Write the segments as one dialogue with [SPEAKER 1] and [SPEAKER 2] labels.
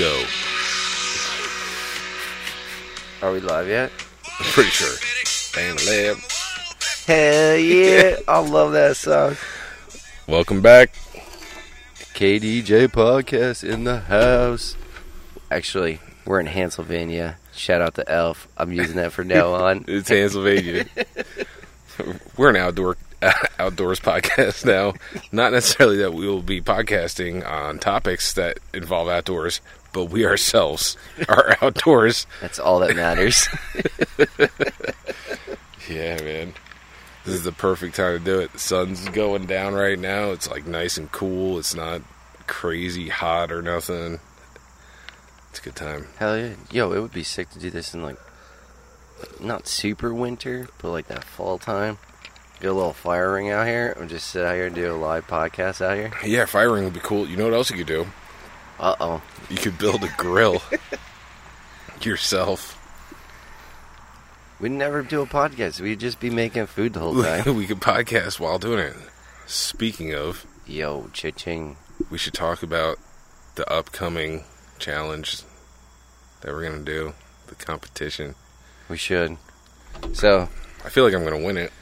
[SPEAKER 1] go.
[SPEAKER 2] Are we live yet?
[SPEAKER 1] I'm pretty sure. Bam, lab.
[SPEAKER 2] Hell yeah! I love that song.
[SPEAKER 1] Welcome back.
[SPEAKER 2] KDJ podcast in the house. Actually, we're in Hantzylvania. Shout out to Elf. I'm using that for now on.
[SPEAKER 1] It's Hantzylvania. We're an outdoor uh, outdoors podcast now. Not necessarily that we will be podcasting on topics that involve outdoors, but we ourselves are outdoors.
[SPEAKER 2] That's all that matters.
[SPEAKER 1] Yeah, man. This is the perfect time to do it. The sun's going down right now. It's like nice and cool. It's not crazy hot or nothing. It's a good time.
[SPEAKER 2] Hell yeah. Yo, it would be sick to do this in like, not super winter, but like that fall time. Get a little fire ring out here and just sit out here and do a live podcast out here.
[SPEAKER 1] Yeah, fire ring would be cool. You know what else you could do?
[SPEAKER 2] Uh oh.
[SPEAKER 1] You could build a grill yourself.
[SPEAKER 2] We'd never do a podcast. We'd just be making food the whole time.
[SPEAKER 1] we could podcast while doing it. Speaking of,
[SPEAKER 2] Yo, cha-ching.
[SPEAKER 1] we should talk about the upcoming challenge that we're gonna do, the competition.
[SPEAKER 2] We should. So,
[SPEAKER 1] I feel like I'm gonna win it.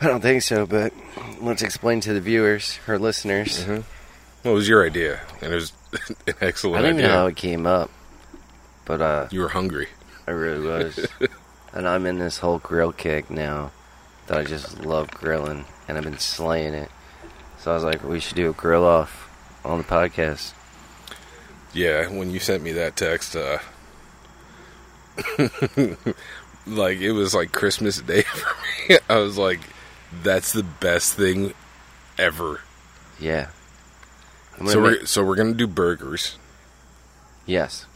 [SPEAKER 2] I don't think so, but let's explain to the viewers, or listeners.
[SPEAKER 1] What was your idea? And it was an excellent
[SPEAKER 2] I don't even know how it came up, but uh,
[SPEAKER 1] You were hungry.
[SPEAKER 2] I really was. and I'm in this whole grill kick now that I just love grilling, and I've been slaying it. So I was like, we should do a grill off on the podcast.
[SPEAKER 1] Yeah, when you sent me that text, uh, like it was like Christmas Day for me. I was like, "That's the best thing ever."
[SPEAKER 2] Yeah.
[SPEAKER 1] So we're so we're gonna do burgers,
[SPEAKER 2] yes.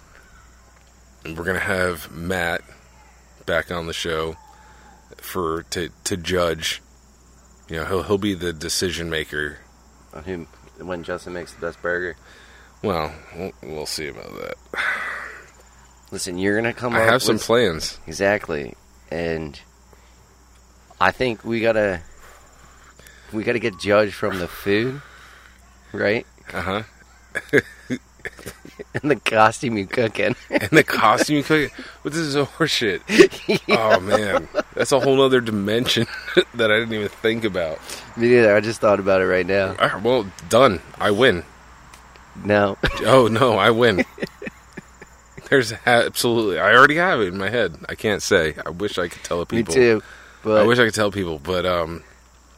[SPEAKER 1] and we're gonna have Matt back on the show for to to judge. You know, he'll he'll be the decision maker.
[SPEAKER 2] On who, when Justin makes the best burger.
[SPEAKER 1] Well, we'll, we'll see about that.
[SPEAKER 2] Listen, you're gonna come
[SPEAKER 1] I have some
[SPEAKER 2] with-
[SPEAKER 1] plans.
[SPEAKER 2] Exactly. And I think we gotta we gotta get judged from the food, right?
[SPEAKER 1] Uh huh.
[SPEAKER 2] And the costume you cooking.
[SPEAKER 1] And the costume you cook. What this is horseshit. Oh man, that's a whole other dimension that I didn't even think about.
[SPEAKER 2] Me neither. I just thought about it right now.
[SPEAKER 1] All right, well, done. I win.
[SPEAKER 2] No.
[SPEAKER 1] Oh no, I win. There's absolutely. I already have it in my head. I can't say. I wish I could tell people.
[SPEAKER 2] Me too. But
[SPEAKER 1] I wish I could tell people, but um,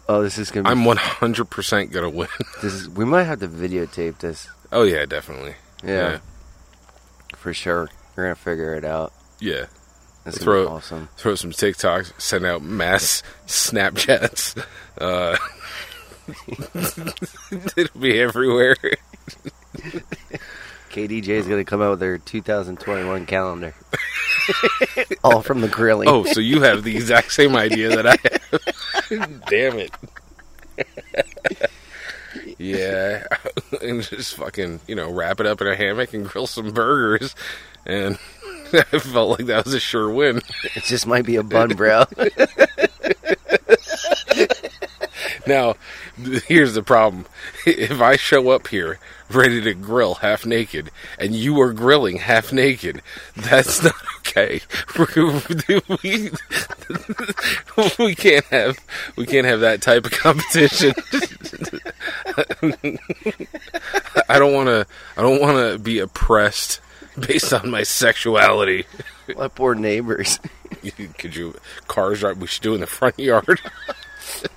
[SPEAKER 2] oh, this is gonna be.
[SPEAKER 1] I'm 100 percent gonna win.
[SPEAKER 2] this is. We might have to videotape this.
[SPEAKER 1] Oh yeah, definitely.
[SPEAKER 2] Yeah, for sure. We're gonna figure it out.
[SPEAKER 1] yeah.
[SPEAKER 2] This is
[SPEAKER 1] Throw-
[SPEAKER 2] awesome.
[SPEAKER 1] Throw some TikToks. Send out mass Snapchats. Uh, it'll be everywhere.
[SPEAKER 2] KDJ is gonna come out with their 2021 calendar. All from the grilling.
[SPEAKER 1] Oh, so you have the exact same idea that I have. Damn it. yeah. and just fucking, you know, wrap it up in a hammock and grill some burgers. And I felt like that was a sure win.
[SPEAKER 2] It just might be a bun, bro.
[SPEAKER 1] Now, here's the problem. If I show up here ready to grill half naked and you are grilling half naked, that's not okay. we, we can't have we can't have that type of competition. I don't want to I don't want to be oppressed based on my sexuality.
[SPEAKER 2] My poor neighbors.
[SPEAKER 1] Could you cars right we should do in the front yard?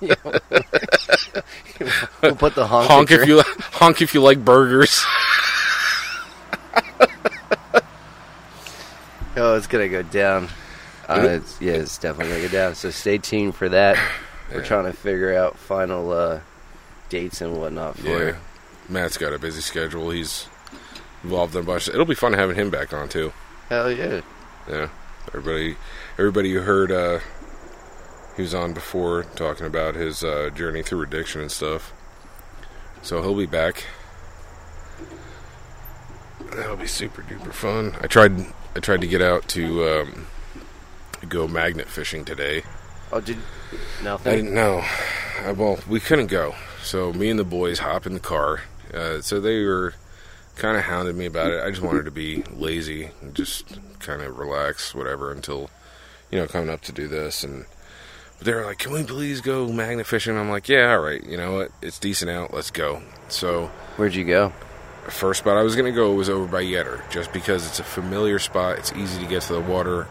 [SPEAKER 2] We'll put the honk.
[SPEAKER 1] honk if you honk if you like burgers.
[SPEAKER 2] Oh, it's gonna go down. Uh, it's, yeah, it's definitely gonna go down. So stay tuned for that. We're
[SPEAKER 1] Yeah.
[SPEAKER 2] trying to figure out final uh, dates and whatnot for
[SPEAKER 1] Yeah,
[SPEAKER 2] it.
[SPEAKER 1] Matt's got a busy schedule. He's involved in a bunch. It'll be fun having him back on too.
[SPEAKER 2] Hell yeah!
[SPEAKER 1] Yeah, everybody, everybody who heard uh, he was on before talking about his uh, journey through addiction and stuff. So he'll be back. That'll be super duper fun. I tried. I tried to get out to um, go magnet fishing today.
[SPEAKER 2] Oh, did
[SPEAKER 1] I didn't know. Uh, well, we couldn't go, so me and the boys hop in the car. Uh, so they were kind of hounded me about it. I just wanted to be lazy and just kind of relax, whatever, until you know coming up to do this. And but they were like, "Can we please go magnet fishing?" I'm like, "Yeah, all right. You know what? It's decent out. Let's go." So
[SPEAKER 2] Where'd you go?
[SPEAKER 1] first spot I was gonna go was over by Yetter, just because it's a familiar spot. It's easy to get to the water.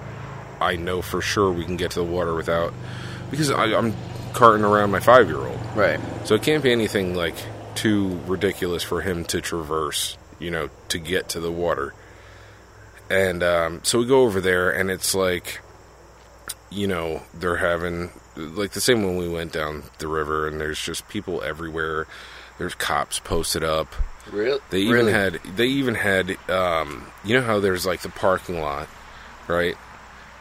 [SPEAKER 1] I know for sure we can get to the water without because I, I'm carting around my five year old.
[SPEAKER 2] Right.
[SPEAKER 1] So it can't be anything like too ridiculous for him to traverse, you know, to get to the water. And um, so we go over there, and it's like, you know, they're having like the same when we went down the river, and there's just people everywhere. There's cops posted up.
[SPEAKER 2] Really?
[SPEAKER 1] They even had they even had um, you know how there's like the parking lot, right?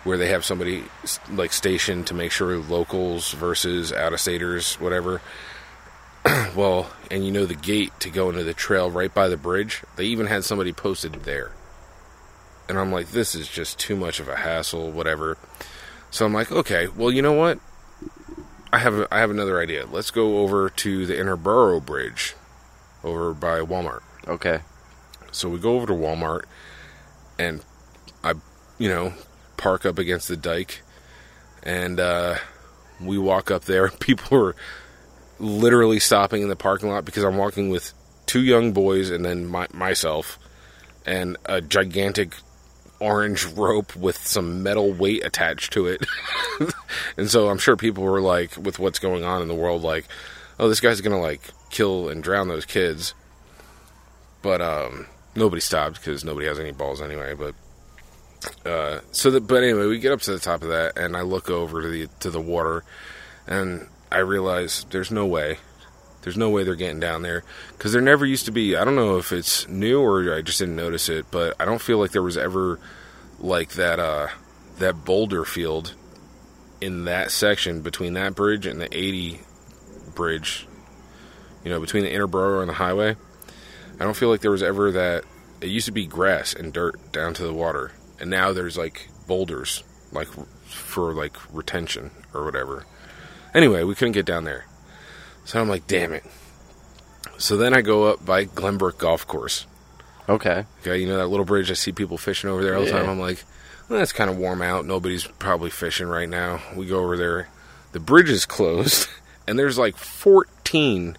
[SPEAKER 1] Where they have somebody like stationed to make sure locals versus out of staters, whatever. well, and you know the gate to go into the trail right by the bridge. They even had somebody posted there, and I'm like, this is just too much of a hassle, whatever. So I'm like, okay, well, you know what? I have a, I have another idea. Let's go over to the Interborough Bridge, over by Walmart.
[SPEAKER 2] Okay.
[SPEAKER 1] So we go over to Walmart and I, you know, park up against the dike and uh, we walk up there. People are literally stopping in the parking lot because I'm walking with two young boys and then my, myself and a gigantic orange rope with some metal weight attached to it. and so I'm sure people were like, with what's going on in the world, like, oh, this guy's to like kill and drown those kids but um, nobody stopped because nobody has any balls anyway. But uh, so that, but anyway, we get up to the top of that, and I look over to the to the water, and I realize there's no way, there's no way they're getting down there because there never used to be. I don't know if it's new or I just didn't notice it, but I don't feel like there was ever like that uh, that boulder field in that section between that bridge and the 80 bridge. You know, between the Interborough and the highway. I don't feel like there was ever that. It used to be grass and dirt down to the water, and now there's like boulders, like for like retention or whatever. Anyway, we couldn't get down there, so I'm like, damn it. So then I go up by Glenbrook Golf Course.
[SPEAKER 2] Okay.
[SPEAKER 1] Okay, you know that little bridge I see people fishing over there all the
[SPEAKER 2] Yeah.
[SPEAKER 1] time. I'm like, well, it's kind of warm out. Nobody's probably fishing right now. We go over there. The bridge is closed, and there's like 14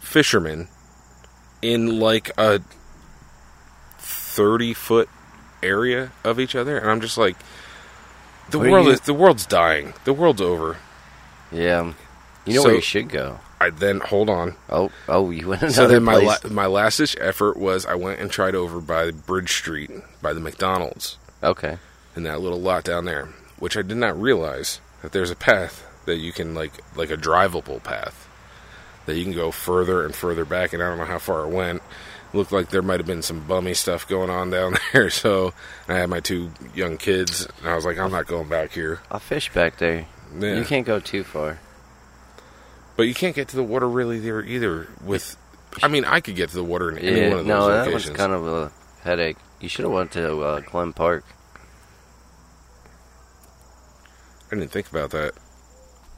[SPEAKER 1] fishermen in like a 30 foot area of each other, and I'm just like, the
[SPEAKER 2] What
[SPEAKER 1] world
[SPEAKER 2] you-
[SPEAKER 1] is the world's dying. The world's over.
[SPEAKER 2] Yeah. You know
[SPEAKER 1] So-
[SPEAKER 2] where you should go.
[SPEAKER 1] I then hold on.
[SPEAKER 2] Oh, oh, you went another
[SPEAKER 1] So then my la- my last ditch effort was I went and tried over by Bridge Street by the McDonald's.
[SPEAKER 2] okay.
[SPEAKER 1] in that little lot down there, which I did not realize that there's a path that you can like like a drivable path that you can go further and further back, and I don't know how far it went. It looked like there might have been some bummy stuff going on down there. So I had my two young kids, and I was like, I'm not going back here.
[SPEAKER 2] I'll fish back there.
[SPEAKER 1] Yeah.
[SPEAKER 2] You can't go too far.
[SPEAKER 1] But you can't get to the water really there either. With, I mean, I could get to the water in any one of those
[SPEAKER 2] No, that was kind of a headache. You should have went to uh, Glen Park.
[SPEAKER 1] I didn't think about that.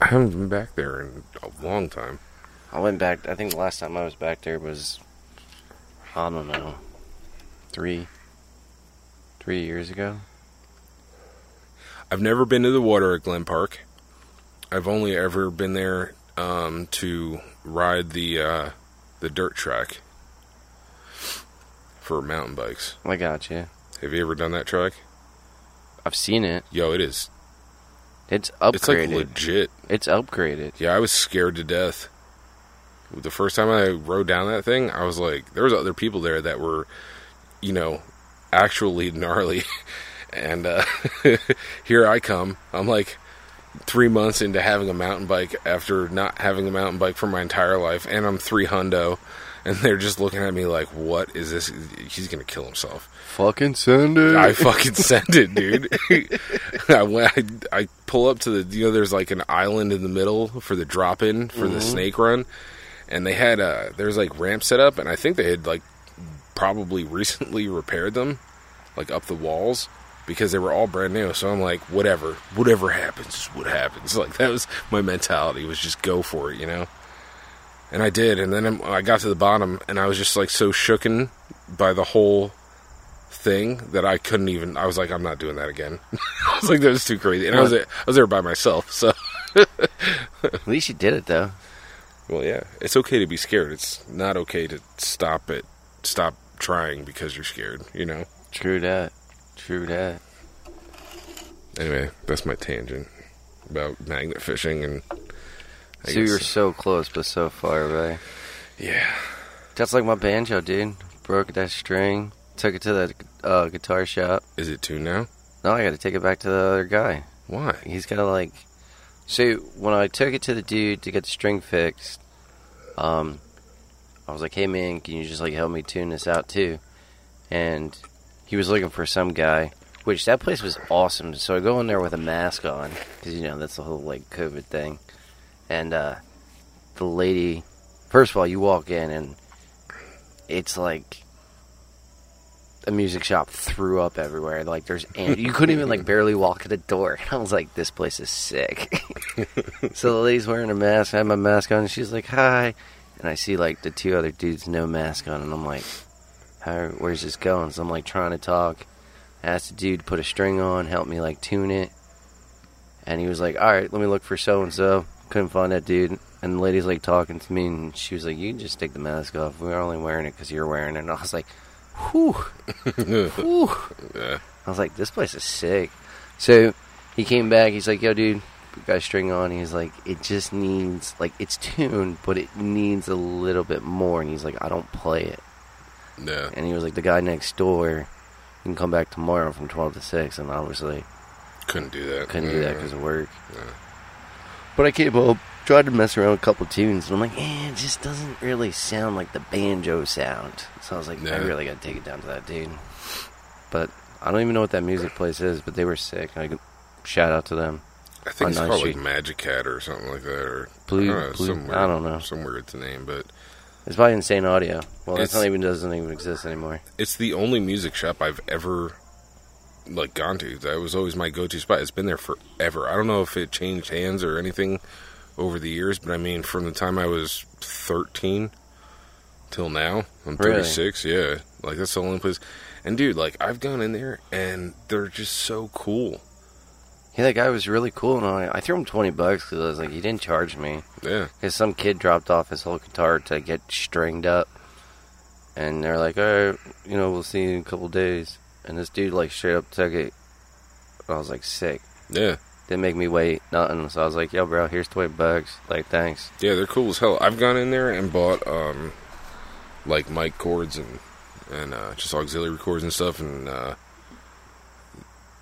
[SPEAKER 1] I haven't been back there in a long time.
[SPEAKER 2] I went back. I think the last time I was back there was, I don't know, three, three years ago.
[SPEAKER 1] I've never been to the water at Glen Park. I've only ever been there um, to ride the uh, the dirt track for mountain bikes.
[SPEAKER 2] I got you.
[SPEAKER 1] Have you ever done that track?
[SPEAKER 2] I've seen it.
[SPEAKER 1] Yo, it is.
[SPEAKER 2] It's upgraded.
[SPEAKER 1] It's like legit.
[SPEAKER 2] It's upgraded.
[SPEAKER 1] Yeah, I was scared to death. The first time I rode down that thing, I was like, there was other people there that were, you know, actually gnarly. and uh, here I come. I'm like three months into having a mountain bike after not having a mountain bike for my entire life, and I'm three hundo, and they're just looking at me like, "What is this? He's gonna kill himself."
[SPEAKER 2] Fucking send it.
[SPEAKER 1] I fucking sent it, dude. I went. I, I pull up to the. You know, there's like an island in the middle for the drop in for the snake run, and they had uh there's like ramp set up, and I think they had like probably recently repaired them, like up the walls because they were all brand new. So I'm like, whatever, whatever happens is what happens. Like that was my mentality was just go for it, you know. And I did, and then I got to the bottom, and I was just like so shooken by the whole thing that I couldn't even. I was like, I'm not doing that again. I was like, that was too crazy, and I was I was there by myself. So,
[SPEAKER 2] At least you did it though.
[SPEAKER 1] well, yeah, it's okay to be scared. It's not okay to stop it, stop trying because you're scared. You know.
[SPEAKER 2] True that. True that.
[SPEAKER 1] Anyway, that's my tangent about magnet fishing and. I
[SPEAKER 2] so you were
[SPEAKER 1] guess-
[SPEAKER 2] so close, but so far away.
[SPEAKER 1] yeah.
[SPEAKER 2] That's like my banjo, dude. Broke that string. Took it to the uh, guitar shop.
[SPEAKER 1] Is it tuned now?
[SPEAKER 2] No, I got to take it back to the other guy.
[SPEAKER 1] Why?
[SPEAKER 2] He's got to like. So when I took it to the dude to get the string fixed, um, I was like, "Hey man, can you just like help me tune this out too?" And he was looking for some guy, which that place was awesome. So I go in there with a mask on because you know that's the whole like COVID thing, and uh, the lady. First of all, you walk in and it's like a music shop threw up everywhere. Like there's, and you couldn't even like barely walk to the door. I was like, this place is sick. so the lady's wearing a mask. I have my mask on. And she's like, hi, and I see like the two other dudes no mask on, and I'm like, how? Where's this going? So I'm like trying to talk. I asked the dude to put a string on, help me like tune it, and he was like, all right, let me look for so and so. Couldn't find that dude. And the lady's like talking to me, and she was like, "You can just take the mask off. We're only wearing it because you're wearing it." And I was like, "Whew, whew."
[SPEAKER 1] Yeah.
[SPEAKER 2] I was like, "This place is sick." So he came back. He's like, "Yo, dude, got a string on." He's like, "It just needs like it's tuned, but it needs a little bit more." And he's like, "I don't play it."
[SPEAKER 1] Yeah.
[SPEAKER 2] And he was like, "The guy next door, you can come back tomorrow from twelve to 6. And obviously,
[SPEAKER 1] Couldn't do that.
[SPEAKER 2] couldn't do that because of work.
[SPEAKER 1] Yeah.
[SPEAKER 2] But I came up, tried to mess around with a couple tunes, and I'm like, eh, it just doesn't really sound like the banjo sound. So I was like, I really got to take it down to that dude. But I don't even know what that music place is, but they were sick. I could shout out to them.
[SPEAKER 1] I think it's called like Magic Cat or something like that, or
[SPEAKER 2] Blue-
[SPEAKER 1] I don't know,
[SPEAKER 2] Blue-
[SPEAKER 1] somewhere,
[SPEAKER 2] I don't know.
[SPEAKER 1] somewhere it's a name, but
[SPEAKER 2] It's by Insane Audio. Well, that's
[SPEAKER 1] It's-
[SPEAKER 2] not even doesn't even exist anymore.
[SPEAKER 1] it's the only music shop I've ever like gone to. That was always my go-to spot. It's been there forever. I don't know if it changed hands or anything over the years, but I mean, from the time I was 13 till now, I'm
[SPEAKER 2] Really?
[SPEAKER 1] 36. Yeah, like that's the only place. And dude, like I've gone in there, and they're just so cool.
[SPEAKER 2] Yeah, that guy was really cool, and I, I threw him 20 bucks because I was like, he didn't charge me.
[SPEAKER 1] Yeah,
[SPEAKER 2] Because some kid dropped off his whole guitar to get stringed up. And they're like, all right, you know, we'll see you in a couple days. And this dude, like, straight up took it. I was like, sick.
[SPEAKER 1] yeah,
[SPEAKER 2] Didn't make me wait, nothing. So I was like, yo, bro, here's 20 bucks. Like, thanks.
[SPEAKER 1] yeah. They're cool as hell. I've gone in there and bought um like mic cords and and uh, just auxiliary cords and stuff, and uh,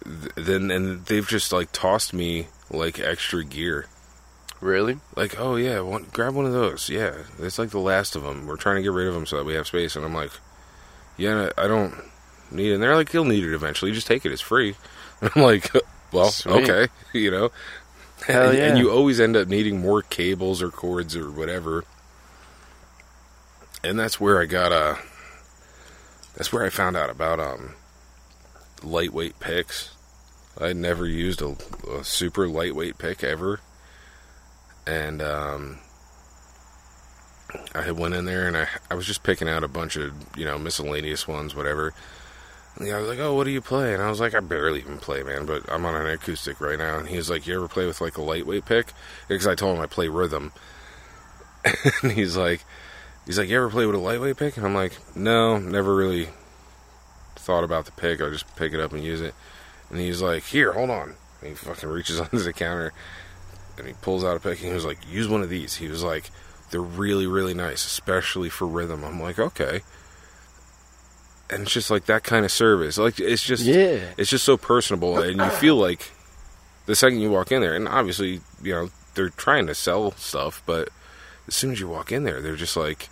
[SPEAKER 1] then and they've just like tossed me like extra gear.
[SPEAKER 2] Really?
[SPEAKER 1] Like, oh yeah, one, grab one of those. Yeah, it's like the last of them. We're trying to get rid of them so that we have space. And I'm like, yeah, I don't need it. And they're like, you'll need it eventually. Just take it. It's free. And I'm like, well,
[SPEAKER 2] Sweet.
[SPEAKER 1] okay, you know.
[SPEAKER 2] Hell
[SPEAKER 1] and, and you always end up needing more cables or cords or whatever. And that's where I got uh That's where I found out about um lightweight picks. I'd never used a, a super lightweight pick ever and um, I went in there and I I was just picking out a bunch of you know miscellaneous ones, whatever. And guy was like, "Oh, what do you play?" And I was like, "I barely even play, man, but I'm on an acoustic right now." And he was like, "You ever play with like a lightweight pick?" Because I told him I play rhythm, and he's like, "He's like, you ever play with a lightweight pick?" And I'm like, "No, never really thought about the pick. I just pick it up and use it." And he's like, "Here, hold on." And he fucking reaches under the counter and he pulls out a pick and he was like, use one of these. He was like, they're really, really nice, especially for rhythm. I'm like, okay. And it's just like that kind of service. Like it's just
[SPEAKER 2] Yeah.
[SPEAKER 1] it's just so personable and you feel like the second you walk in there and obviously, you know, they're trying to sell stuff, but as soon as you walk in there, they're just like,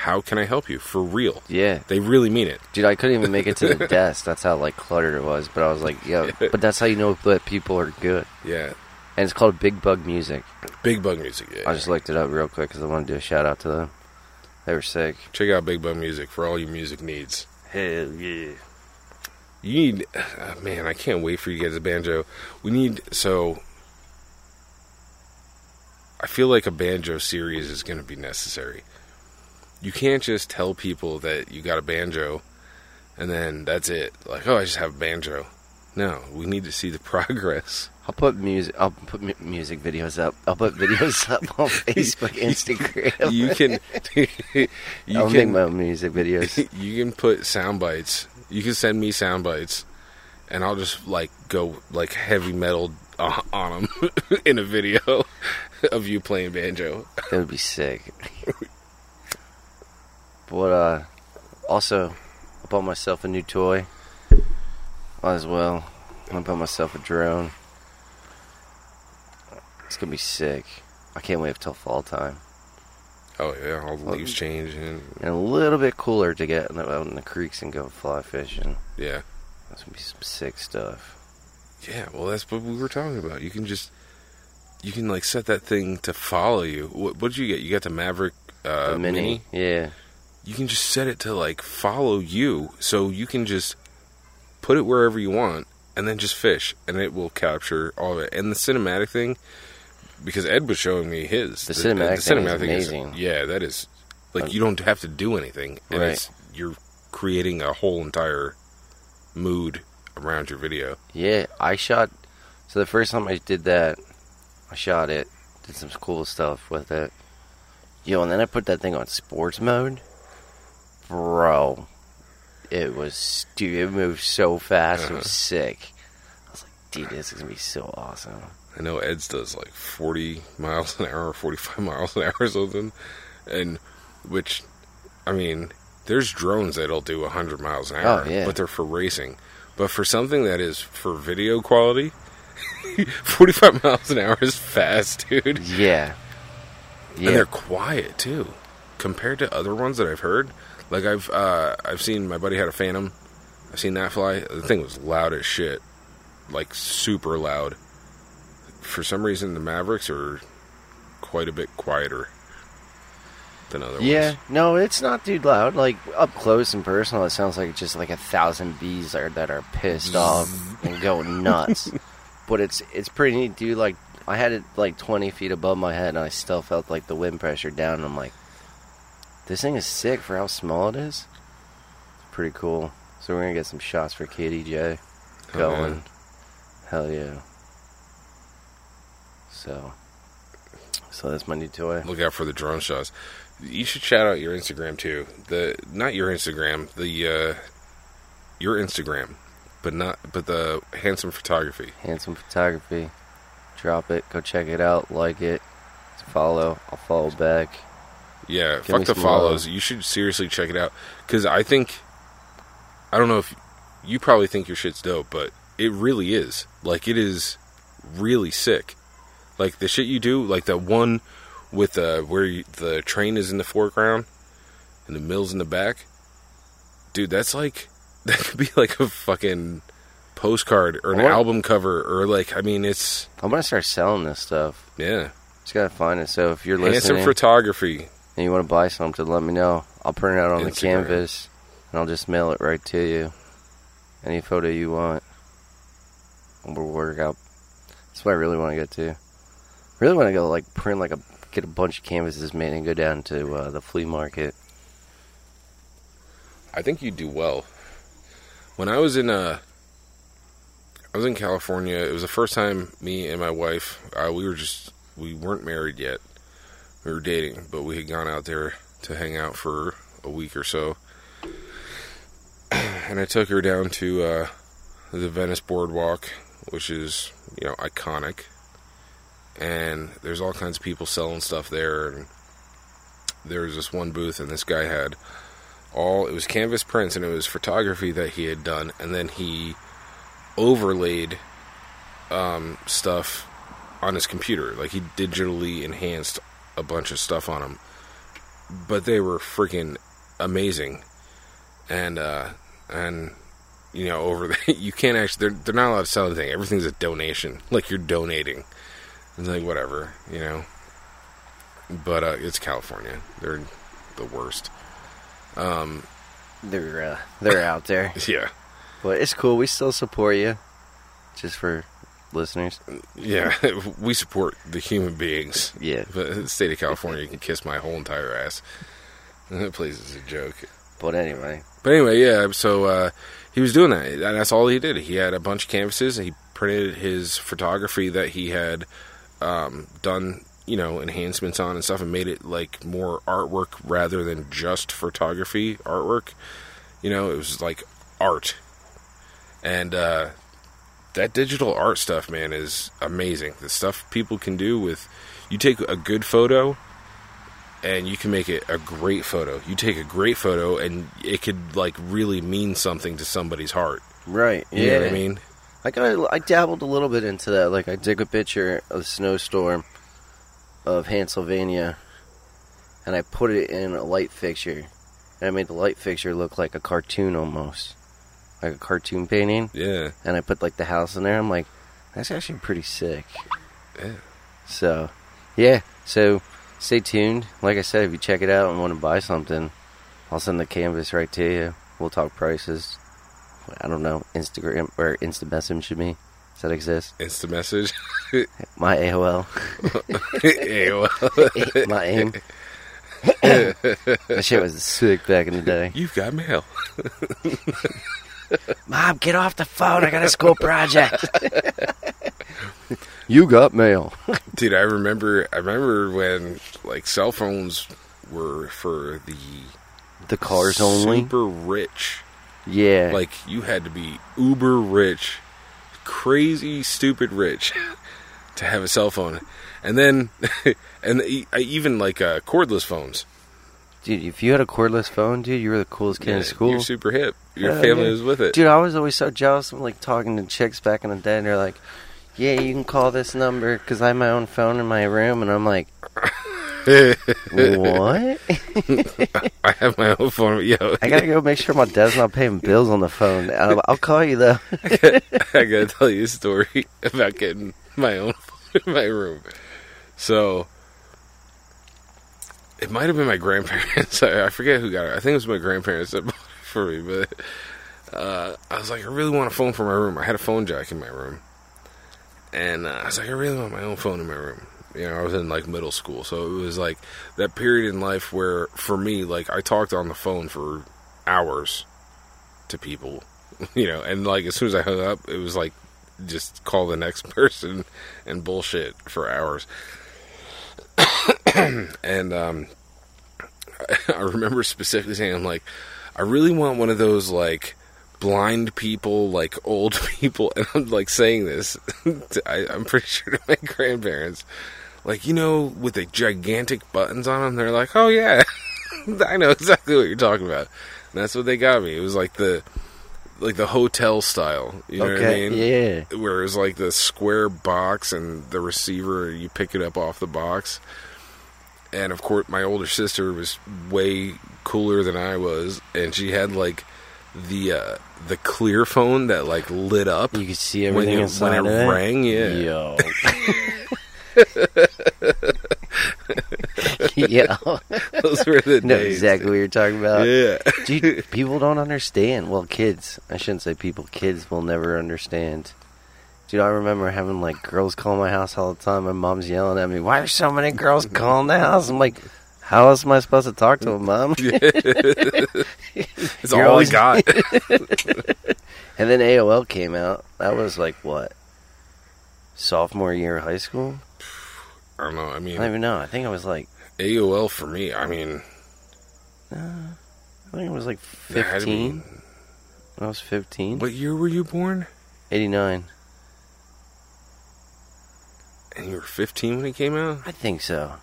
[SPEAKER 1] How can I help you? For real.
[SPEAKER 2] Yeah.
[SPEAKER 1] They really mean it.
[SPEAKER 2] Dude, I couldn't even make it to the desk. That's how, like, cluttered it was. But I was like, yo, but that's how you know that people are good.
[SPEAKER 1] Yeah.
[SPEAKER 2] And it's called Big Bug Music.
[SPEAKER 1] Big Bug Music, yeah.
[SPEAKER 2] I just looked it up real quick because I want to do a shout out to them. They were sick.
[SPEAKER 1] Check out Big Bug Music for all your music needs.
[SPEAKER 2] Hell yeah.
[SPEAKER 1] You need, uh, man, I can't wait for you to get a banjo. We need, so, I feel like a banjo series is going to be necessary. You can't just tell people that you got a banjo and then that's it. Like, oh, I just have a banjo. No, we need to see the progress.
[SPEAKER 2] I'll put music. I'll put mu- music videos up. I'll put videos up on Facebook, Instagram.
[SPEAKER 1] You can, you
[SPEAKER 2] I'll make
[SPEAKER 1] can,
[SPEAKER 2] my own music videos.
[SPEAKER 1] you can put sound bites. You can send me sound bites, and I'll just like go like heavy metal on, on them in a video of you playing banjo.
[SPEAKER 2] That would be sick. But uh, also, I bought myself a new toy. Might as well. I bought myself a drone. It's gonna be sick. I can't wait till fall time.
[SPEAKER 1] Oh yeah, all the leaves changing.
[SPEAKER 2] and a little bit cooler to get out in the creeks and go fly fishing.
[SPEAKER 1] yeah,
[SPEAKER 2] That's gonna be some sick stuff.
[SPEAKER 1] yeah. Well, that's what we were talking about. You can just you can like set that thing to follow you. What what did you get? You got the Mavic uh,
[SPEAKER 2] the mini,
[SPEAKER 1] mini.
[SPEAKER 2] yeah.
[SPEAKER 1] You can just set it to like follow you, so you can just put it wherever you want, and then just fish, and it will capture all of it. And the cinematic thing, because Ed was showing me his.
[SPEAKER 2] The cinematic thing is amazing.
[SPEAKER 1] yeah, that is like um, you don't have to do anything, and
[SPEAKER 2] Right.
[SPEAKER 1] it's you're creating a whole entire mood around your video.
[SPEAKER 2] Yeah, I shot. So the first time I did that, I shot it, did some cool stuff with it. Yo, and then I put that thing on sports mode. Bro, it was dude. It moved so fast. It
[SPEAKER 1] Uh-huh.
[SPEAKER 2] was sick. I was like, dude, this is gonna be so awesome.
[SPEAKER 1] I know Ed's does like 40 miles an hour or 45 miles an hour or something. And which, I mean, there's drones that'll do 100 miles an hour,
[SPEAKER 2] Oh, yeah.
[SPEAKER 1] but they're for racing. But for something that is for video quality, 45 miles an hour is fast, dude.
[SPEAKER 2] Yeah,
[SPEAKER 1] And
[SPEAKER 2] yeah.
[SPEAKER 1] they're quiet too, compared to other ones that I've heard. Like I've uh, I've seen my buddy had a Phantom. I've seen that fly. The thing was loud as shit, like super loud. For some reason, the Mavics are quite a bit quieter than other
[SPEAKER 2] Yeah,
[SPEAKER 1] ones.
[SPEAKER 2] no, it's not too loud. Like up close and personal, it sounds like just like a thousand bees are that are pissed off and go nuts. but it's it's pretty neat, dude. Like I had it like twenty feet above my head, and I still felt like the wind pressure down. And I'm like, this thing is sick for how small it is. It's pretty cool. So we're gonna get some shots for KDJ
[SPEAKER 1] Oh,
[SPEAKER 2] going.
[SPEAKER 1] yeah.
[SPEAKER 2] Hell yeah. So, so that's my new toy.
[SPEAKER 1] Look out for the drone shots. You should shout out your Instagram too. The not your Instagram, the uh, your Instagram, but not but the handsome photography.
[SPEAKER 2] Handsome Photography. Drop it. Go check it out. Like it. Follow. I'll follow back.
[SPEAKER 1] Yeah,
[SPEAKER 2] Give
[SPEAKER 1] fuck the follows.
[SPEAKER 2] love.
[SPEAKER 1] You should seriously check it out because I think I don't know if you probably think your shit's dope, but it really is. Like it is really sick. Like the shit you do, like the one with the where you, the train is in the foreground and the mill's in the back. Dude, that's like that could be like a fucking postcard or an
[SPEAKER 2] What?
[SPEAKER 1] album cover or like I mean it's
[SPEAKER 2] I'm gonna start selling this stuff.
[SPEAKER 1] yeah.
[SPEAKER 2] Just gotta find it. So if you're listening, Handsome
[SPEAKER 1] photography.
[SPEAKER 2] And you want to buy something, let me know. I'll print it out on the canvas and I'll just mail it right to you. Any photo you want. We'll work out. That's what I really want to get to. Really want to go like print like a get a bunch of canvases made and go down to uh, the flea market.
[SPEAKER 1] I think you do well. When I was in uh I was in California. It was the first time me and my wife uh, we were just we weren't married yet. We were dating, but we had gone out there to hang out for a week or so. And I took her down to uh the Venice Boardwalk, which is, you know, iconic. And there's all kinds of people selling stuff there and there was this one booth and this guy had all it was canvas prints and it was photography that he had done and then he overlaid um, stuff on his computer like he digitally enhanced a bunch of stuff on them but they were freaking amazing. And uh and you know over the you can't actually they're, they're not allowed to sell anything. Everything's a donation. Like you're donating. It's like whatever you know. But uh it's california. They're the worst. Um
[SPEAKER 2] They're uh, they're out there.
[SPEAKER 1] yeah.
[SPEAKER 2] But it's cool. We still support you. Just for listeners.
[SPEAKER 1] Yeah, we support the human beings.
[SPEAKER 2] Yeah.
[SPEAKER 1] But the state of California, can kiss my whole entire ass. That place is a joke.
[SPEAKER 2] But anyway,
[SPEAKER 1] But anyway, yeah. So uh, he was doing that, and that's all he did. He had a bunch of canvases, and he printed his photography that he had um, done, you know, enhancements on and stuff, and made it like more artwork rather than just photography artwork. You know, it was like art, and uh, that digital art stuff, man, is amazing. The stuff people can do with you take a good photo and you can make it a great photo. You take a great photo and it could like really mean something to somebody's heart.
[SPEAKER 2] right?
[SPEAKER 1] You
[SPEAKER 2] yeah,
[SPEAKER 1] know what I mean?
[SPEAKER 2] I got I dabbled a little bit into that. Like I took a picture of a snowstorm of Pennsylvania, and I put it in a light fixture, and I made the light fixture look like a cartoon almost, like a cartoon painting.
[SPEAKER 1] Yeah.
[SPEAKER 2] And I put like the house in there. I'm like, that's actually pretty sick.
[SPEAKER 1] Yeah.
[SPEAKER 2] So, yeah. So stay tuned. Like I said, if you check it out and want to buy something, I'll send the canvas right to you. We'll talk prices. I don't know, Instagram or Insta message me. Does that exist?
[SPEAKER 1] Insta message.
[SPEAKER 2] My AOL.
[SPEAKER 1] AOL.
[SPEAKER 2] My aim. that shit was sick back in the day.
[SPEAKER 1] You've got mail.
[SPEAKER 2] Mom, get off the phone. I got a school project. you got mail.
[SPEAKER 1] Dude, I remember I remember when like cell phones were for the
[SPEAKER 2] The cars only.
[SPEAKER 1] super rich.
[SPEAKER 2] Yeah.
[SPEAKER 1] Like you had to be uber rich, crazy stupid rich to have a cell phone. And then and e- I even like uh, cordless phones.
[SPEAKER 2] Dude, if you had a cordless phone, dude, you were the coolest kid in school.
[SPEAKER 1] You're super hip. Your
[SPEAKER 2] Hell
[SPEAKER 1] family
[SPEAKER 2] yeah.
[SPEAKER 1] was with it.
[SPEAKER 2] Dude, I was always so jealous of like talking to chicks back in the day, and they're like, "Yeah, you can call this number because I have my own phone in my room," and I'm like, "What?
[SPEAKER 1] I have my own phone. Yo,
[SPEAKER 2] I gotta go make sure my dad's not paying bills on the phone. I'll, I'll call you though."
[SPEAKER 1] I gotta tell you a story about getting my own phone in my room. So it might have been my grandparents. I, I forget who got it. I think it was my grandparents that bought it for me. But uh, I was like, I really want a phone for my room. I had a phone jack in my room, and uh, I was like, I really want my own phone in my room. You know, I was in like middle school, so it was like that period in life where, for me, like I talked on the phone for hours to people, you know, and like as soon as I hung up, it was like just call the next person and bullshit for hours. and um, I remember specifically saying, "I'm like, I really want one of those like blind people, like old people," and I'm like saying this. To, I, I'm pretty sure to my grandparents, like you know, with the gigantic buttons on them. They're like, "Oh yeah, I know exactly what you're talking about." And that's what they got me. It was like the like the hotel style. You know what I mean?
[SPEAKER 2] yeah.
[SPEAKER 1] where it's like the square box and the receiver you pick it up off the box and of course my older sister was way cooler than i was and she had like the uh the clear phone that like lit up
[SPEAKER 2] You could see
[SPEAKER 1] when
[SPEAKER 2] everything
[SPEAKER 1] it,
[SPEAKER 2] inside
[SPEAKER 1] when it
[SPEAKER 2] it.
[SPEAKER 1] rang yeah
[SPEAKER 2] Yo. yeah.
[SPEAKER 1] those were the
[SPEAKER 2] know
[SPEAKER 1] days
[SPEAKER 2] exactly what you're talking about.
[SPEAKER 1] yeah
[SPEAKER 2] Dude, people don't understand. Well, kids. I shouldn't say people. Kids will never understand. Dude, I remember having like girls call my house all the time. My mom's yelling at me, "Why are so many girls calling the house?" I'm like, "How else am I supposed to talk to them, mom?"
[SPEAKER 1] it's
[SPEAKER 2] You're
[SPEAKER 1] all
[SPEAKER 2] always-
[SPEAKER 1] i got
[SPEAKER 2] And then AOL came out. That was like what? Sophomore year of high school?
[SPEAKER 1] i don't know i mean, I
[SPEAKER 2] don't even know. I think I was like,
[SPEAKER 1] aol for me i mean uh,
[SPEAKER 2] I think it was like
[SPEAKER 1] to
[SPEAKER 2] 15. I was 15.
[SPEAKER 1] what year were you born
[SPEAKER 2] 89.
[SPEAKER 1] And you were 15 when it came out
[SPEAKER 2] I think so.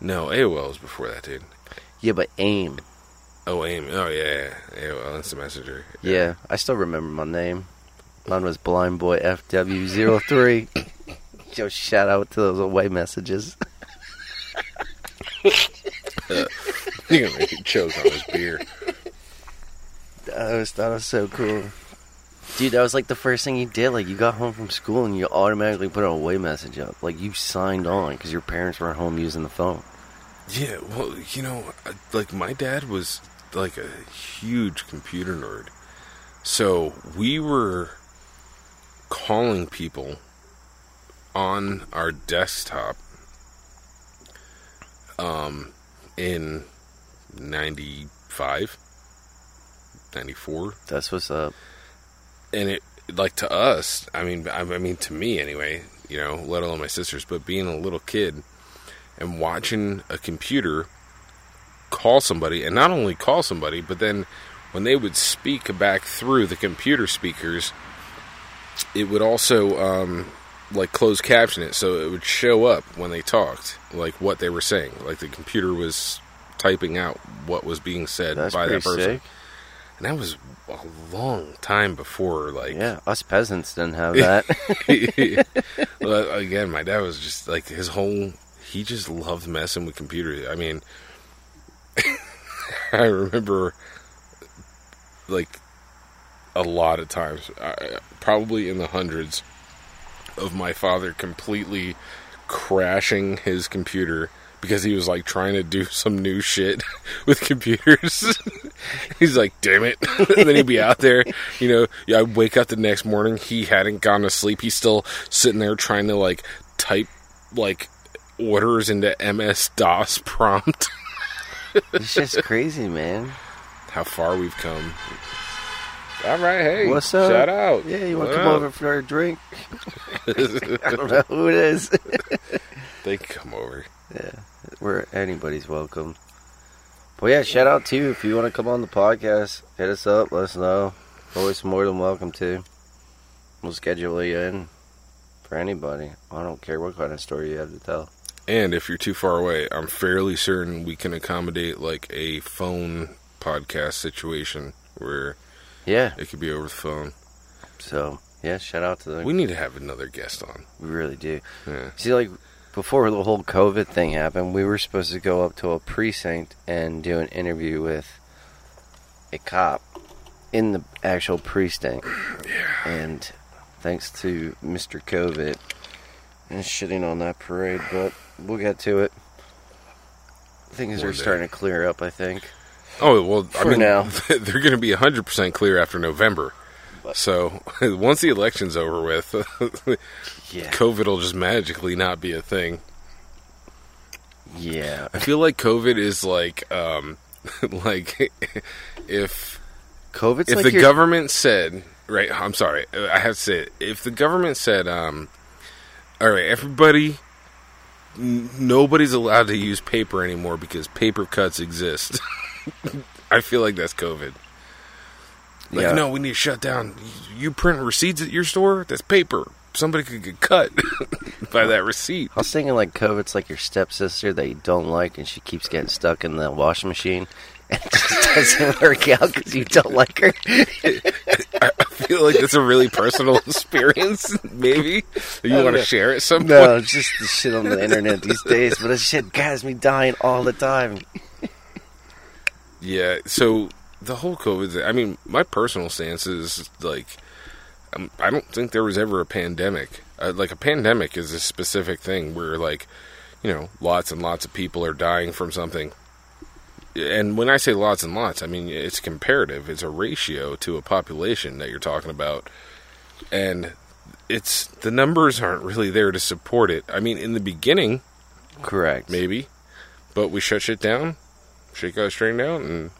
[SPEAKER 1] no aol was before that dude
[SPEAKER 2] Yeah, but AIM.
[SPEAKER 1] Oh, AIM. Oh, yeah, yeah. AOL Instant Messenger.
[SPEAKER 2] Yeah, I still remember my name. Mine was Blind Boy FW03. Yo, shout out to those away messages.
[SPEAKER 1] You're going to make me choke on this beer.
[SPEAKER 2] I always thought it was so cool. Dude, that was like the first thing you did. Like, you got home from school and you automatically put an away message up. Like, you signed on because your parents weren't home using the phone.
[SPEAKER 1] Yeah, well, you know, like, my dad was, like, a huge computer nerd. So we were calling people on our desktop um, in 95, 94.
[SPEAKER 2] That's what's up.
[SPEAKER 1] And it, like to us, I mean, I, I mean to me anyway, you know, let alone my sisters, but being a little kid and watching a computer call somebody, and not only call somebody, but then when they would speak back through the computer speakers, it would also um, like closed caption it, so it would show up when they talked, like what they were saying, like the computer was typing out what was being said
[SPEAKER 2] That's
[SPEAKER 1] by that person,
[SPEAKER 2] sick.
[SPEAKER 1] And that was a long time before, like
[SPEAKER 2] Yeah, us peasants didn't have that.
[SPEAKER 1] well, again, my dad was just like his whole. He just loved messing with computers. I mean, I remember like a lot of times, uh, probably in the hundreds, of my father completely crashing his computer because he was like trying to do some new shit with computers. He's like, damn it. and then he'd be out there, you know, yeah, I'd wake up the next morning, he hadn't gone to sleep. He's still sitting there trying to like type like orders into MS DOS prompt.
[SPEAKER 2] it's just crazy, man.
[SPEAKER 1] How far we've come. All right, hey,
[SPEAKER 2] What's up?
[SPEAKER 1] Shout out.
[SPEAKER 2] Yeah, you want to come
[SPEAKER 1] up?
[SPEAKER 2] over for a drink? I don't know who it is.
[SPEAKER 1] They can come over.
[SPEAKER 2] Where anybody's welcome. But yeah, shout out to you if you want to come on the podcast. Hit us up. Let us know. Always more than welcome to. We'll schedule you in for anybody. I don't care what kind of story you have to tell.
[SPEAKER 1] And if you're too far away, I'm fairly certain we can accommodate like a phone podcast situation where
[SPEAKER 2] Yeah.
[SPEAKER 1] it could be over the phone.
[SPEAKER 2] So yeah, shout out to them.
[SPEAKER 1] We need to have another guest on.
[SPEAKER 2] We really do.
[SPEAKER 1] Yeah.
[SPEAKER 2] See, like before the whole COVID thing happened, we were supposed to go up to a precinct and do an interview with a cop in the actual precinct.
[SPEAKER 1] Yeah.
[SPEAKER 2] And thanks to Mr. COVID and shitting on that parade, but we'll get to it. Things
[SPEAKER 1] One
[SPEAKER 2] are
[SPEAKER 1] day.
[SPEAKER 2] starting to clear up, I think.
[SPEAKER 1] Oh well, I
[SPEAKER 2] For
[SPEAKER 1] mean,
[SPEAKER 2] now.
[SPEAKER 1] they're going to be 100 percent clear after November.
[SPEAKER 2] But-
[SPEAKER 1] So once the election's over with,
[SPEAKER 2] Yeah.
[SPEAKER 1] COVID will just magically not be a thing.
[SPEAKER 2] Yeah.
[SPEAKER 1] I feel like COVID is like, um, like if
[SPEAKER 2] COVID's
[SPEAKER 1] if
[SPEAKER 2] like
[SPEAKER 1] the
[SPEAKER 2] your-
[SPEAKER 1] government said, right? I'm sorry, I have to say it. If the government said, um, all right, everybody, n- nobody's allowed to use paper anymore because paper cuts exist. I feel like that's COVID. Like,
[SPEAKER 2] Yeah.
[SPEAKER 1] no, we need to shut down. You print receipts at your store? That's paper. Somebody could get cut by that receipt.
[SPEAKER 2] I was thinking like COVID's like your stepsister that you don't like, and she keeps getting stuck in the washing machine, and it just doesn't work out because you don't like her.
[SPEAKER 1] I feel like it's a really personal experience. Maybe you oh, want to share it some
[SPEAKER 2] No,
[SPEAKER 1] point.
[SPEAKER 2] just the shit on the internet these days, but this shit has me dying all the time.
[SPEAKER 1] Yeah. So the whole COVID. thing, I mean, my personal stance is like, um, I don't think there was ever a pandemic. Uh, like a pandemic is a specific thing where like, you know, lots and lots of people are dying from something. And when I say lots and lots, I mean it's comparative. It's a ratio to a population that you're talking about, and it's the numbers aren't really there to support it. I mean, in the beginning,
[SPEAKER 2] Correct.
[SPEAKER 1] maybe, but we shut shit down, shit got straightened out, and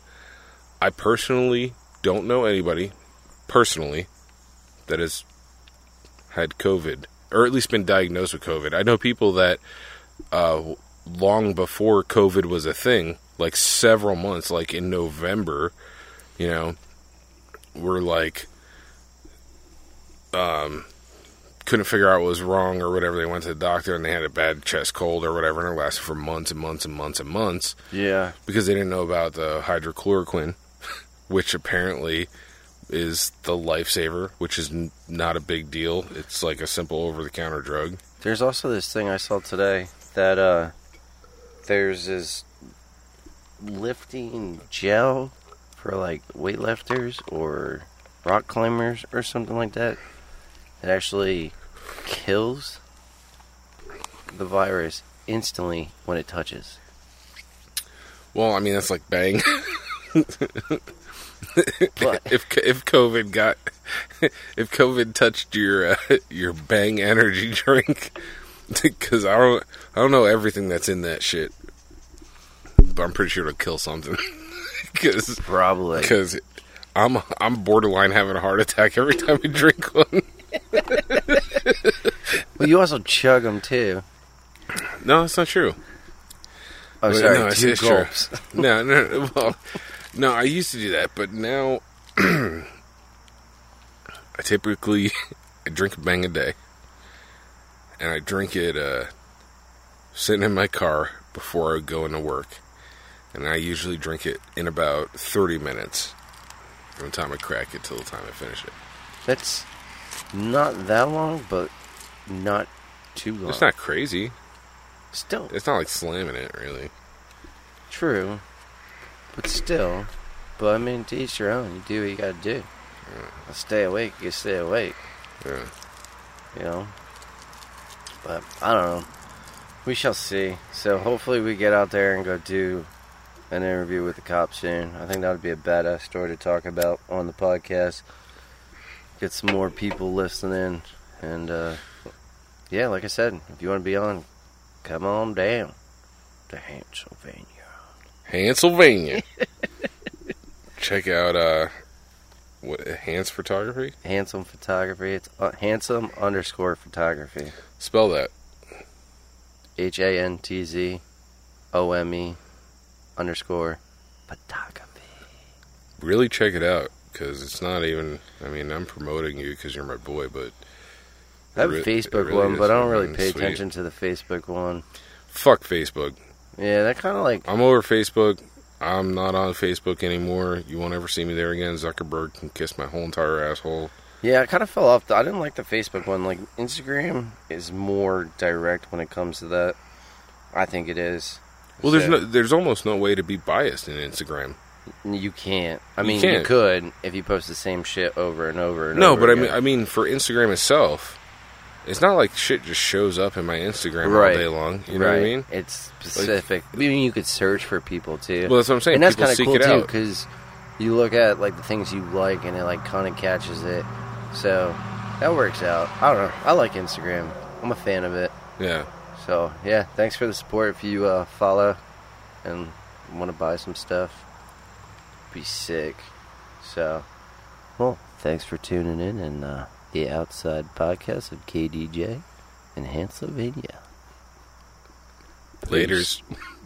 [SPEAKER 1] I personally don't know anybody personally that has had COVID or at least been diagnosed with COVID. I know people that uh, long before COVID was a thing, like several months, like in November, you know, were like, um, couldn't figure out what was wrong or whatever. They went to the doctor and they had a bad chest cold or whatever, and it lasted for months and months and months and months
[SPEAKER 2] Yeah.
[SPEAKER 1] because they didn't know about the hydrochloroquine, which apparently is the lifesaver, which is n- not a big deal. It's like a simple over-the-counter drug.
[SPEAKER 2] There's also this thing I saw today that uh, there's this lifting gel for like weightlifters or rock climbers or something like that. It actually kills the virus instantly when it touches.
[SPEAKER 1] Well, I mean that's like bang. If if COVID got if COVID touched your uh, your Bang energy drink, because I don't I don't know everything that's in that shit, but I'm pretty sure it'll kill something. Because
[SPEAKER 2] probably.
[SPEAKER 1] because I'm I'm borderline having a heart attack every time I drink one.
[SPEAKER 2] Well, you also chug them too.
[SPEAKER 1] No, that's not true.
[SPEAKER 2] Oh, sorry,
[SPEAKER 1] no, it's-
[SPEAKER 2] two gulps.
[SPEAKER 1] No, no, no, well, no. I used to do that, but now I typically I drink a bang a day, and I drink it uh, sitting in my car before I go into work, and I usually drink it in about thirty minutes from the time I crack it till the time I finish it.
[SPEAKER 2] That's not that long, but not too long.
[SPEAKER 1] It's not crazy.
[SPEAKER 2] still
[SPEAKER 1] It's not like slamming it, really.
[SPEAKER 2] true, but still. But I mean, to each your own. You do what you gotta do. Stay awake. You stay awake.
[SPEAKER 1] Yeah.
[SPEAKER 2] You know. But I don't know. We shall see. So hopefully we get out there and go do an interview with the cop soon. I think that would be a badass story to talk about on the podcast. Get some more people listening, and uh, yeah, like I said, if you want to be on, come on down to Hantzylvania.
[SPEAKER 1] Hantzylvania. Check out uh, what Hans Photography.
[SPEAKER 2] Handsome photography. It's uh, Hantzome underscore photography.
[SPEAKER 1] Spell that.
[SPEAKER 2] H A N T Z O M E underscore photography.
[SPEAKER 1] Really check it out because it's not even. I mean, I'm promoting you because you're my boy, but
[SPEAKER 2] I have a
[SPEAKER 1] re-
[SPEAKER 2] Facebook
[SPEAKER 1] really
[SPEAKER 2] one, but I don't really pay
[SPEAKER 1] sweet.
[SPEAKER 2] attention to the Facebook one.
[SPEAKER 1] Fuck Facebook.
[SPEAKER 2] Yeah, that kind of like
[SPEAKER 1] I'm over Facebook. I'm not on Facebook anymore. You won't ever see me there again. Zuckerberg can kiss my whole entire asshole.
[SPEAKER 2] yeah, I kind of fell off. I didn't like the Facebook one. Like Instagram is more direct when it comes to that. I think it is.
[SPEAKER 1] Well, there's no, there's almost no way to be biased in Instagram.
[SPEAKER 2] You can't. I mean, you,
[SPEAKER 1] can't.
[SPEAKER 2] could if you post the same shit over and over. And
[SPEAKER 1] No,
[SPEAKER 2] over
[SPEAKER 1] but I mean, I mean, for Instagram itself, it's not like shit just shows up in my Instagram
[SPEAKER 2] Right.
[SPEAKER 1] all day long. You know
[SPEAKER 2] right.
[SPEAKER 1] what I mean?
[SPEAKER 2] It's specific. I mean, you could search for people too.
[SPEAKER 1] Well, that's what I'm saying.
[SPEAKER 2] and that's
[SPEAKER 1] People
[SPEAKER 2] kind of
[SPEAKER 1] seek
[SPEAKER 2] cool too because you look at like the things you like and it like kind of catches it. So that works out. I don't know. I like Instagram. I'm a fan of it.
[SPEAKER 1] Yeah.
[SPEAKER 2] So yeah, thanks for the support. If you uh, follow and want to buy some stuff, be sick. So, well, thanks for tuning in and uh, the Outside Podcast of KDJ in Hantzylvania.
[SPEAKER 1] Laters.